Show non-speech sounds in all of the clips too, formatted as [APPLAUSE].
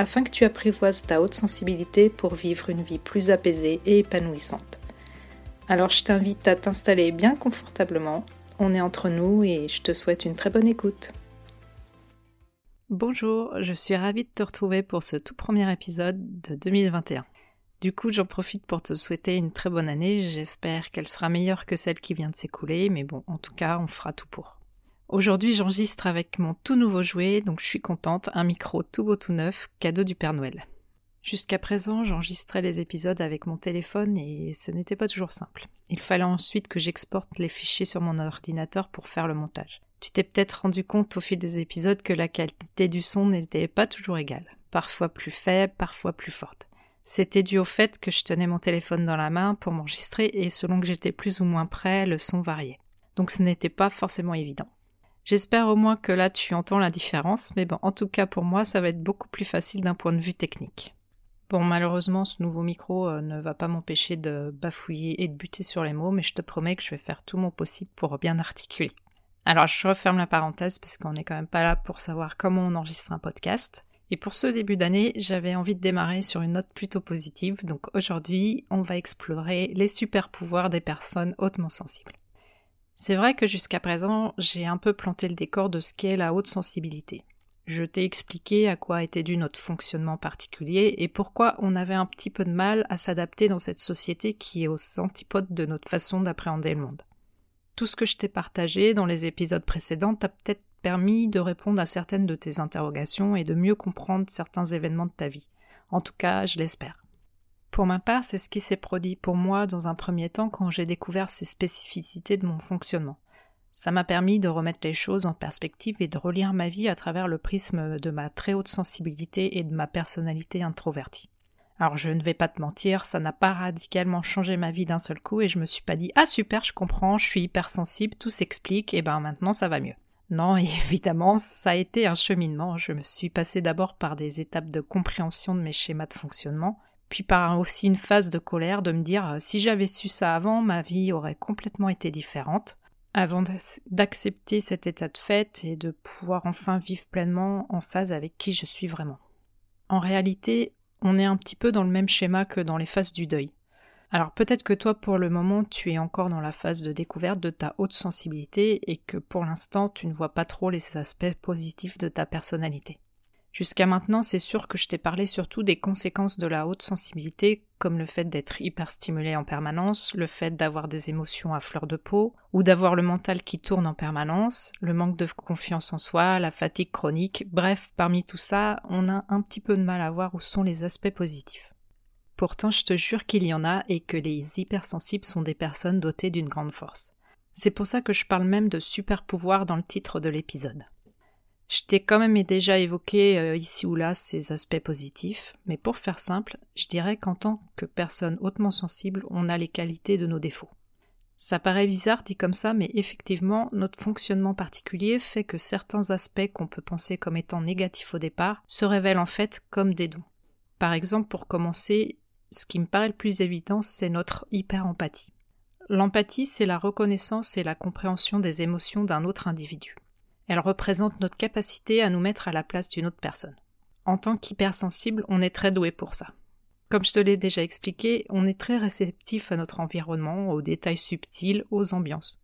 afin que tu apprivoises ta haute sensibilité pour vivre une vie plus apaisée et épanouissante. Alors je t'invite à t'installer bien confortablement, on est entre nous et je te souhaite une très bonne écoute. Bonjour, je suis ravie de te retrouver pour ce tout premier épisode de 2021. Du coup, j'en profite pour te souhaiter une très bonne année, j'espère qu'elle sera meilleure que celle qui vient de s'écouler, mais bon, en tout cas, on fera tout pour. Aujourd'hui, j'enregistre avec mon tout nouveau jouet, donc je suis contente, un micro tout beau tout neuf, cadeau du Père Noël. Jusqu'à présent, j'enregistrais les épisodes avec mon téléphone et ce n'était pas toujours simple. Il fallait ensuite que j'exporte les fichiers sur mon ordinateur pour faire le montage. Tu t'es peut-être rendu compte au fil des épisodes que la qualité du son n'était pas toujours égale, parfois plus faible, parfois plus forte. C'était dû au fait que je tenais mon téléphone dans la main pour m'enregistrer et selon que j'étais plus ou moins près, le son variait. Donc ce n'était pas forcément évident. J'espère au moins que là tu entends la différence, mais bon, en tout cas pour moi, ça va être beaucoup plus facile d'un point de vue technique. Bon, malheureusement, ce nouveau micro euh, ne va pas m'empêcher de bafouiller et de buter sur les mots, mais je te promets que je vais faire tout mon possible pour bien articuler. Alors, je referme la parenthèse parce qu'on n'est quand même pas là pour savoir comment on enregistre un podcast. Et pour ce début d'année, j'avais envie de démarrer sur une note plutôt positive, donc aujourd'hui, on va explorer les super pouvoirs des personnes hautement sensibles. C'est vrai que jusqu'à présent, j'ai un peu planté le décor de ce qu'est la haute sensibilité. Je t'ai expliqué à quoi était dû notre fonctionnement particulier et pourquoi on avait un petit peu de mal à s'adapter dans cette société qui est aux antipodes de notre façon d'appréhender le monde. Tout ce que je t'ai partagé dans les épisodes précédents t'a peut-être permis de répondre à certaines de tes interrogations et de mieux comprendre certains événements de ta vie. En tout cas, je l'espère. Pour ma part, c'est ce qui s'est produit pour moi dans un premier temps quand j'ai découvert ces spécificités de mon fonctionnement. Ça m'a permis de remettre les choses en perspective et de relire ma vie à travers le prisme de ma très haute sensibilité et de ma personnalité introvertie. Alors je ne vais pas te mentir, ça n'a pas radicalement changé ma vie d'un seul coup et je me suis pas dit ah super je comprends, je suis hypersensible, tout s'explique et ben maintenant ça va mieux. Non, [LAUGHS] évidemment, ça a été un cheminement. Je me suis passé d'abord par des étapes de compréhension de mes schémas de fonctionnement, puis par aussi une phase de colère de me dire euh, si j'avais su ça avant, ma vie aurait complètement été différente, avant d'accepter cet état de fait et de pouvoir enfin vivre pleinement en phase avec qui je suis vraiment. En réalité, on est un petit peu dans le même schéma que dans les phases du deuil. Alors peut-être que toi pour le moment tu es encore dans la phase de découverte de ta haute sensibilité et que pour l'instant tu ne vois pas trop les aspects positifs de ta personnalité. Jusqu'à maintenant, c'est sûr que je t'ai parlé surtout des conséquences de la haute sensibilité, comme le fait d'être hyperstimulé en permanence, le fait d'avoir des émotions à fleur de peau, ou d'avoir le mental qui tourne en permanence, le manque de confiance en soi, la fatigue chronique, bref, parmi tout ça, on a un petit peu de mal à voir où sont les aspects positifs. Pourtant, je te jure qu'il y en a et que les hypersensibles sont des personnes dotées d'une grande force. C'est pour ça que je parle même de super pouvoir dans le titre de l'épisode. Je t'ai quand même déjà évoqué euh, ici ou là ces aspects positifs, mais pour faire simple, je dirais qu'en tant que personne hautement sensible, on a les qualités de nos défauts. Ça paraît bizarre dit comme ça, mais effectivement, notre fonctionnement particulier fait que certains aspects qu'on peut penser comme étant négatifs au départ se révèlent en fait comme des dons. Par exemple, pour commencer, ce qui me paraît le plus évident, c'est notre hyper-empathie. L'empathie, c'est la reconnaissance et la compréhension des émotions d'un autre individu. Elle représente notre capacité à nous mettre à la place d'une autre personne. En tant qu'hypersensible, on est très doué pour ça. Comme je te l'ai déjà expliqué, on est très réceptif à notre environnement, aux détails subtils, aux ambiances.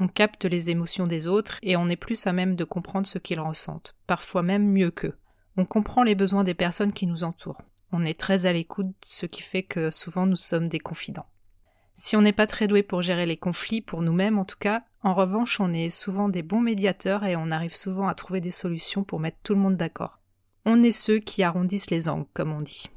On capte les émotions des autres et on est plus à même de comprendre ce qu'ils ressentent, parfois même mieux qu'eux. On comprend les besoins des personnes qui nous entourent. On est très à l'écoute, ce qui fait que souvent nous sommes des confidents. Si on n'est pas très doué pour gérer les conflits, pour nous-mêmes en tout cas, en revanche, on est souvent des bons médiateurs et on arrive souvent à trouver des solutions pour mettre tout le monde d'accord. On est ceux qui arrondissent les angles, comme on dit.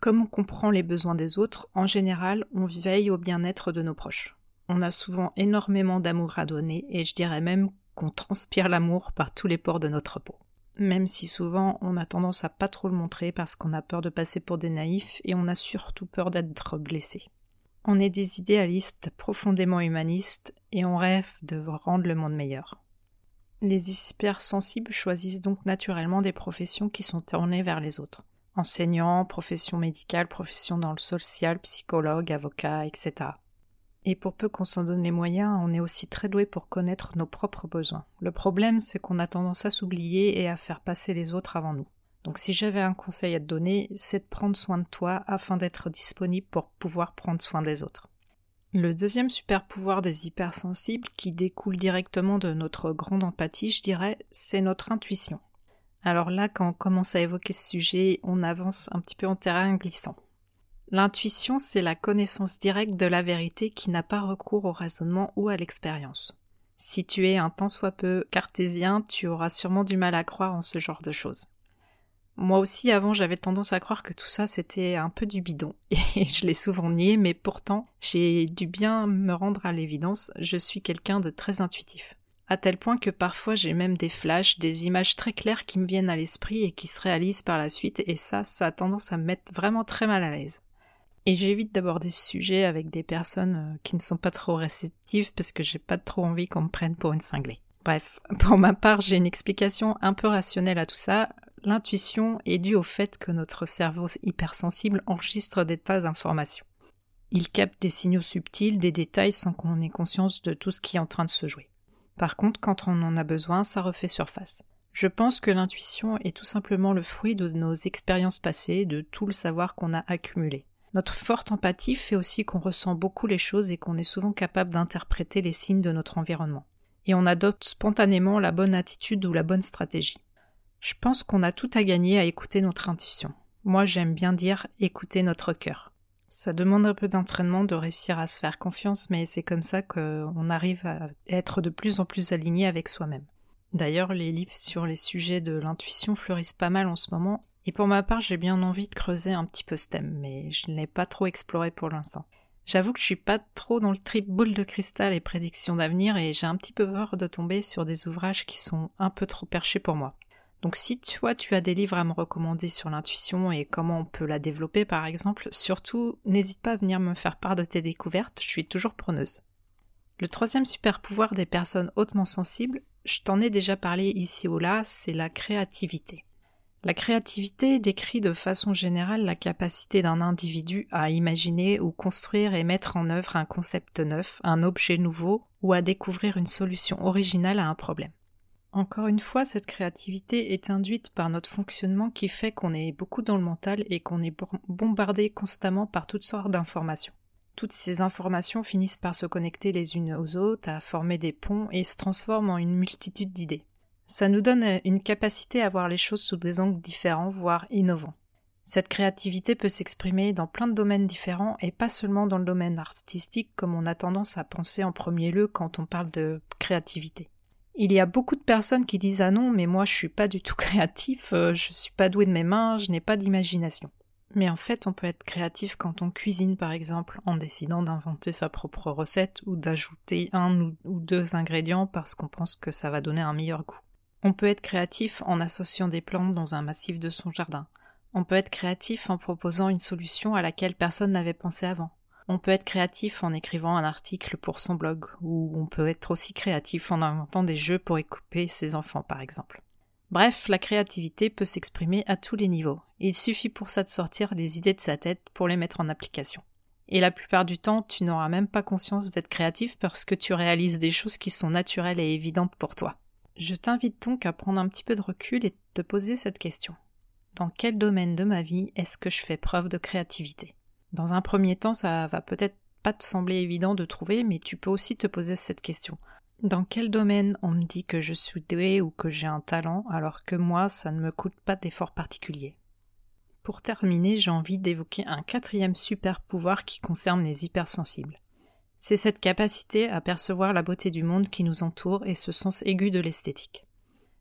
Comme on comprend les besoins des autres, en général, on veille au bien-être de nos proches. On a souvent énormément d'amour à donner et je dirais même qu'on transpire l'amour par tous les pores de notre peau. même si souvent on a tendance à pas trop le montrer parce qu'on a peur de passer pour des naïfs et on a surtout peur d'être blessé. On est des idéalistes profondément humanistes et on rêve de rendre le monde meilleur. Les hypersensibles choisissent donc naturellement des professions qui sont tournées vers les autres. Enseignants, profession médicale, profession dans le social, psychologue, avocat, etc. Et pour peu qu'on s'en donne les moyens, on est aussi très doué pour connaître nos propres besoins. Le problème, c'est qu'on a tendance à s'oublier et à faire passer les autres avant nous. Donc si j'avais un conseil à te donner, c'est de prendre soin de toi afin d'être disponible pour pouvoir prendre soin des autres. Le deuxième super pouvoir des hypersensibles, qui découle directement de notre grande empathie, je dirais, c'est notre intuition. Alors là, quand on commence à évoquer ce sujet, on avance un petit peu en terrain glissant. L'intuition, c'est la connaissance directe de la vérité qui n'a pas recours au raisonnement ou à l'expérience. Si tu es un tant soit peu cartésien, tu auras sûrement du mal à croire en ce genre de choses. Moi aussi, avant, j'avais tendance à croire que tout ça, c'était un peu du bidon. [LAUGHS] Et je l'ai souvent nié, mais pourtant, j'ai dû bien me rendre à l'évidence, je suis quelqu'un de très intuitif. À tel point que parfois j'ai même des flashs, des images très claires qui me viennent à l'esprit et qui se réalisent par la suite, et ça, ça a tendance à me mettre vraiment très mal à l'aise. Et j'évite d'aborder ce sujet avec des personnes euh, qui ne sont pas trop réceptives parce que j'ai pas trop envie qu'on me prenne pour une cinglée. Bref, [LAUGHS] pour ma part, j'ai une explication un peu rationnelle à tout ça. L'intuition est due au fait que notre cerveau hypersensible enregistre des tas d'informations. Il capte des signaux subtils, des détails sans qu'on ait conscience de tout ce qui est en train de se jouer. Par contre, quand on en a besoin, ça refait surface. Je pense que l'intuition est tout simplement le fruit de nos expériences passées, de tout le savoir qu'on a accumulé. Notre forte empathie fait aussi qu'on ressent beaucoup les choses et qu'on est souvent capable d'interpréter les signes de notre environnement. Et on adopte spontanément la bonne attitude ou la bonne stratégie. Je pense qu'on a tout à gagner à écouter notre intuition. Moi j'aime bien dire écouter notre cœur. Ça demande un peu d'entraînement de réussir à se faire confiance, mais c'est comme ça qu'on arrive à être de plus en plus aligné avec soi-même. D'ailleurs, les livres sur les sujets de l'intuition fleurissent pas mal en ce moment, et pour ma part, j'ai bien envie de creuser un petit peu ce thème, mais je ne l'ai pas trop exploré pour l'instant. J'avoue que je suis pas trop dans le trip boule de cristal et prédictions d'avenir et j'ai un petit peu peur de tomber sur des ouvrages qui sont un peu trop perchés pour moi. Donc si toi tu as des livres à me recommander sur l'intuition et comment on peut la développer par exemple, surtout n'hésite pas à venir me faire part de tes découvertes, je suis toujours preneuse. Le troisième super pouvoir des personnes hautement sensibles, je t'en ai déjà parlé ici ou là, c'est la créativité. La créativité décrit de façon générale la capacité d'un individu à imaginer ou construire et mettre en œuvre un concept neuf, un objet nouveau, ou à découvrir une solution originale à un problème. Encore une fois, cette créativité est induite par notre fonctionnement qui fait qu'on est beaucoup dans le mental et qu'on est bombardé constamment par toutes sortes d'informations. Toutes ces informations finissent par se connecter les unes aux autres, à former des ponts et se transforment en une multitude d'idées. Ça nous donne euh, une capacité à voir les choses sous des angles différents, voire innovants. Cette créativité peut s'exprimer dans plein de domaines différents et pas seulement dans le domaine artistique comme on a tendance à penser en premier lieu quand on parle de créativité. Il y a beaucoup de personnes qui disent ah non mais moi je suis pas du tout [LAUGHS] créatif, euh, je suis pas doué de mes mains, je n'ai pas d'imagination. Mais en fait on peut être créatif quand on cuisine par exemple en décidant d'inventer sa propre recette ou d'ajouter un ou deux ingrédients parce qu'on pense que ça va donner un meilleur goût. On peut être créatif en associant des plantes dans un massif de son jardin. On peut être créatif en proposant une solution à laquelle personne n'avait pensé avant. On peut être créatif en écrivant un article pour son blog, ou on peut être aussi créatif en inventant des jeux pour écouper ses enfants, par exemple. Bref, la créativité peut s'exprimer à tous les niveaux. Il suffit pour ça de sortir les idées de sa tête pour les mettre en application. Et la plupart du temps, tu n'auras même pas conscience d'être créatif parce que tu réalises des choses qui sont naturelles et évidentes pour toi. Je t'invite donc à prendre un petit peu de recul et te poser cette question. Dans quel domaine de ma vie est-ce que je fais preuve de créativité? Dans un premier temps, ça va peut-être pas te sembler évident de trouver, mais tu peux aussi te poser cette question. Dans quel domaine on me dit que je suis doué ou que j'ai un talent, alors que moi, ça ne me coûte pas d'efforts particuliers? Pour terminer, j'ai envie d'évoquer un quatrième super pouvoir qui concerne les hypersensibles c'est cette capacité à percevoir la beauté du monde qui nous entoure et ce sens aigu de l'esthétique.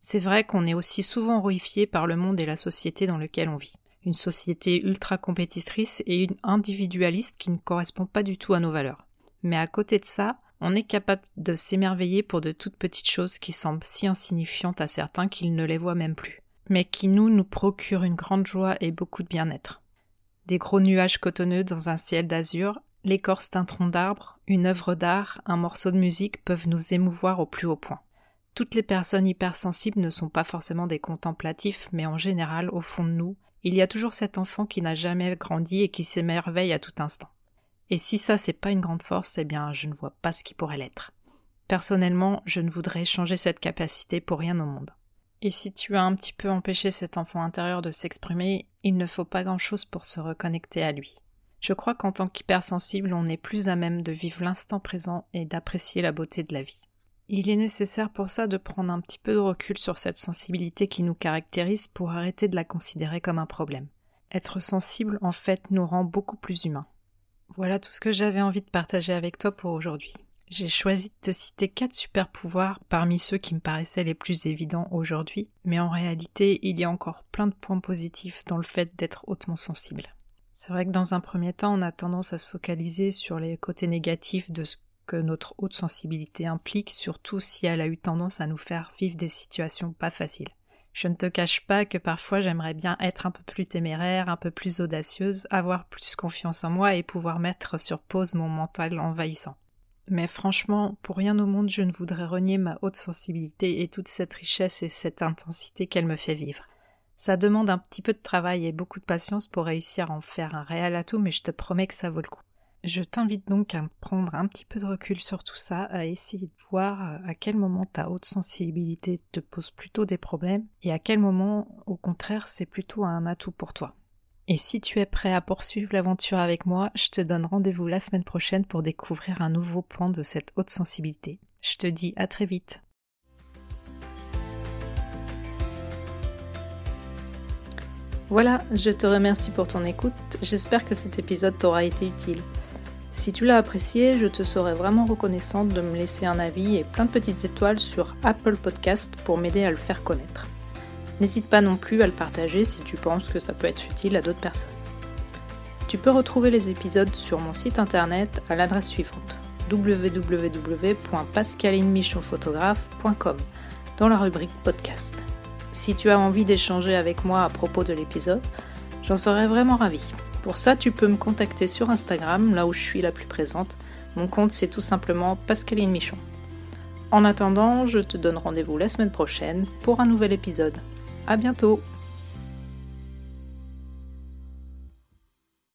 C'est vrai qu'on est aussi souvent horrifié par le monde et la société dans lequel on vit. Une société ultra compétitrice et une individualiste qui ne correspond pas du tout à nos valeurs. Mais à côté de ça, On est capable de s'émerveiller pour de toutes petites choses qui semblent si insignifiantes à certains qu'ils ne les voient même plus, mais qui nous nous procurent une grande joie et beaucoup de bien-être. Des gros nuages cotonneux dans un ciel d'azur, l'écorce d'un tronc d'arbre, une œuvre d'art, un morceau de musique peuvent nous émouvoir au plus haut point. Toutes les personnes hypersensibles ne sont pas forcément des contemplatifs, mais en général, au fond de nous, il y a toujours cet enfant qui n'a jamais grandi et qui s'émerveille à tout instant. Et si ça c'est pas une grande force, eh bien je ne vois pas ce qui pourrait l'être. Personnellement, je ne voudrais changer cette capacité pour rien au monde. Et si tu as un petit peu empêché cet enfant intérieur de s'exprimer, il ne faut pas grand chose pour se reconnecter à lui. Je crois qu'en tant qu'hypersensible, on est plus à même de vivre l'instant présent et d'apprécier la beauté de la vie. Il est nécessaire pour ça de prendre un petit peu de recul sur cette sensibilité qui nous caractérise pour arrêter de la considérer comme un problème. Être sensible, en fait, nous rend beaucoup plus humains. Voilà tout ce que j'avais envie de partager avec toi pour aujourd'hui. J'ai choisi de te citer quatre super pouvoirs parmi ceux qui me paraissaient les plus évidents aujourd'hui, mais en réalité, il y a encore plein de points positifs dans le fait d'être hautement sensible. C'est vrai que dans un premier temps, on a tendance à se focaliser sur les côtés négatifs de ce que notre haute sensibilité implique, surtout si elle a eu tendance à nous faire vivre des situations pas faciles. Je ne te cache pas que parfois j'aimerais bien être un peu plus téméraire, un peu plus audacieuse, avoir plus confiance en moi et pouvoir mettre sur pause mon mental envahissant. Mais franchement, pour rien au monde je ne voudrais renier ma haute sensibilité et toute cette richesse et cette intensité qu'elle me fait vivre. Ça demande un petit peu de travail et beaucoup de patience pour réussir à en faire un réel atout, mais je te promets que ça vaut le coup. Je t'invite donc à prendre un petit peu de recul sur tout ça, à essayer de voir euh, à quel moment ta haute sensibilité te pose plutôt des problèmes et à quel moment, au contraire, c'est plutôt un atout pour toi. Et si tu es prêt à poursuivre l'aventure avec moi, je te donne rendez-vous la semaine prochaine pour découvrir un nouveau plan de cette haute sensibilité. Je te dis à très vite. Voilà, je te remercie pour ton écoute. J'espère que cet épisode t'aura été utile. Si tu l'as apprécié, je te serais vraiment reconnaissante de me laisser un avis et plein de petites étoiles sur Apple Podcast pour m'aider à le faire connaître. N'hésite pas non plus à le partager si tu penses que ça peut être utile à d'autres personnes. Tu peux retrouver les épisodes sur mon site internet à l'adresse suivante www.pascalinemichonphotographe.com dans la rubrique podcast. Si tu as envie d'échanger avec moi à propos de l'épisode, j'en serais vraiment ravie. Pour ça, tu peux me contacter sur Instagram, là où je suis la plus présente. Mon compte, c'est tout simplement Pascaline Michon. En attendant, je te donne rendez-vous la semaine prochaine pour un nouvel épisode. À bientôt!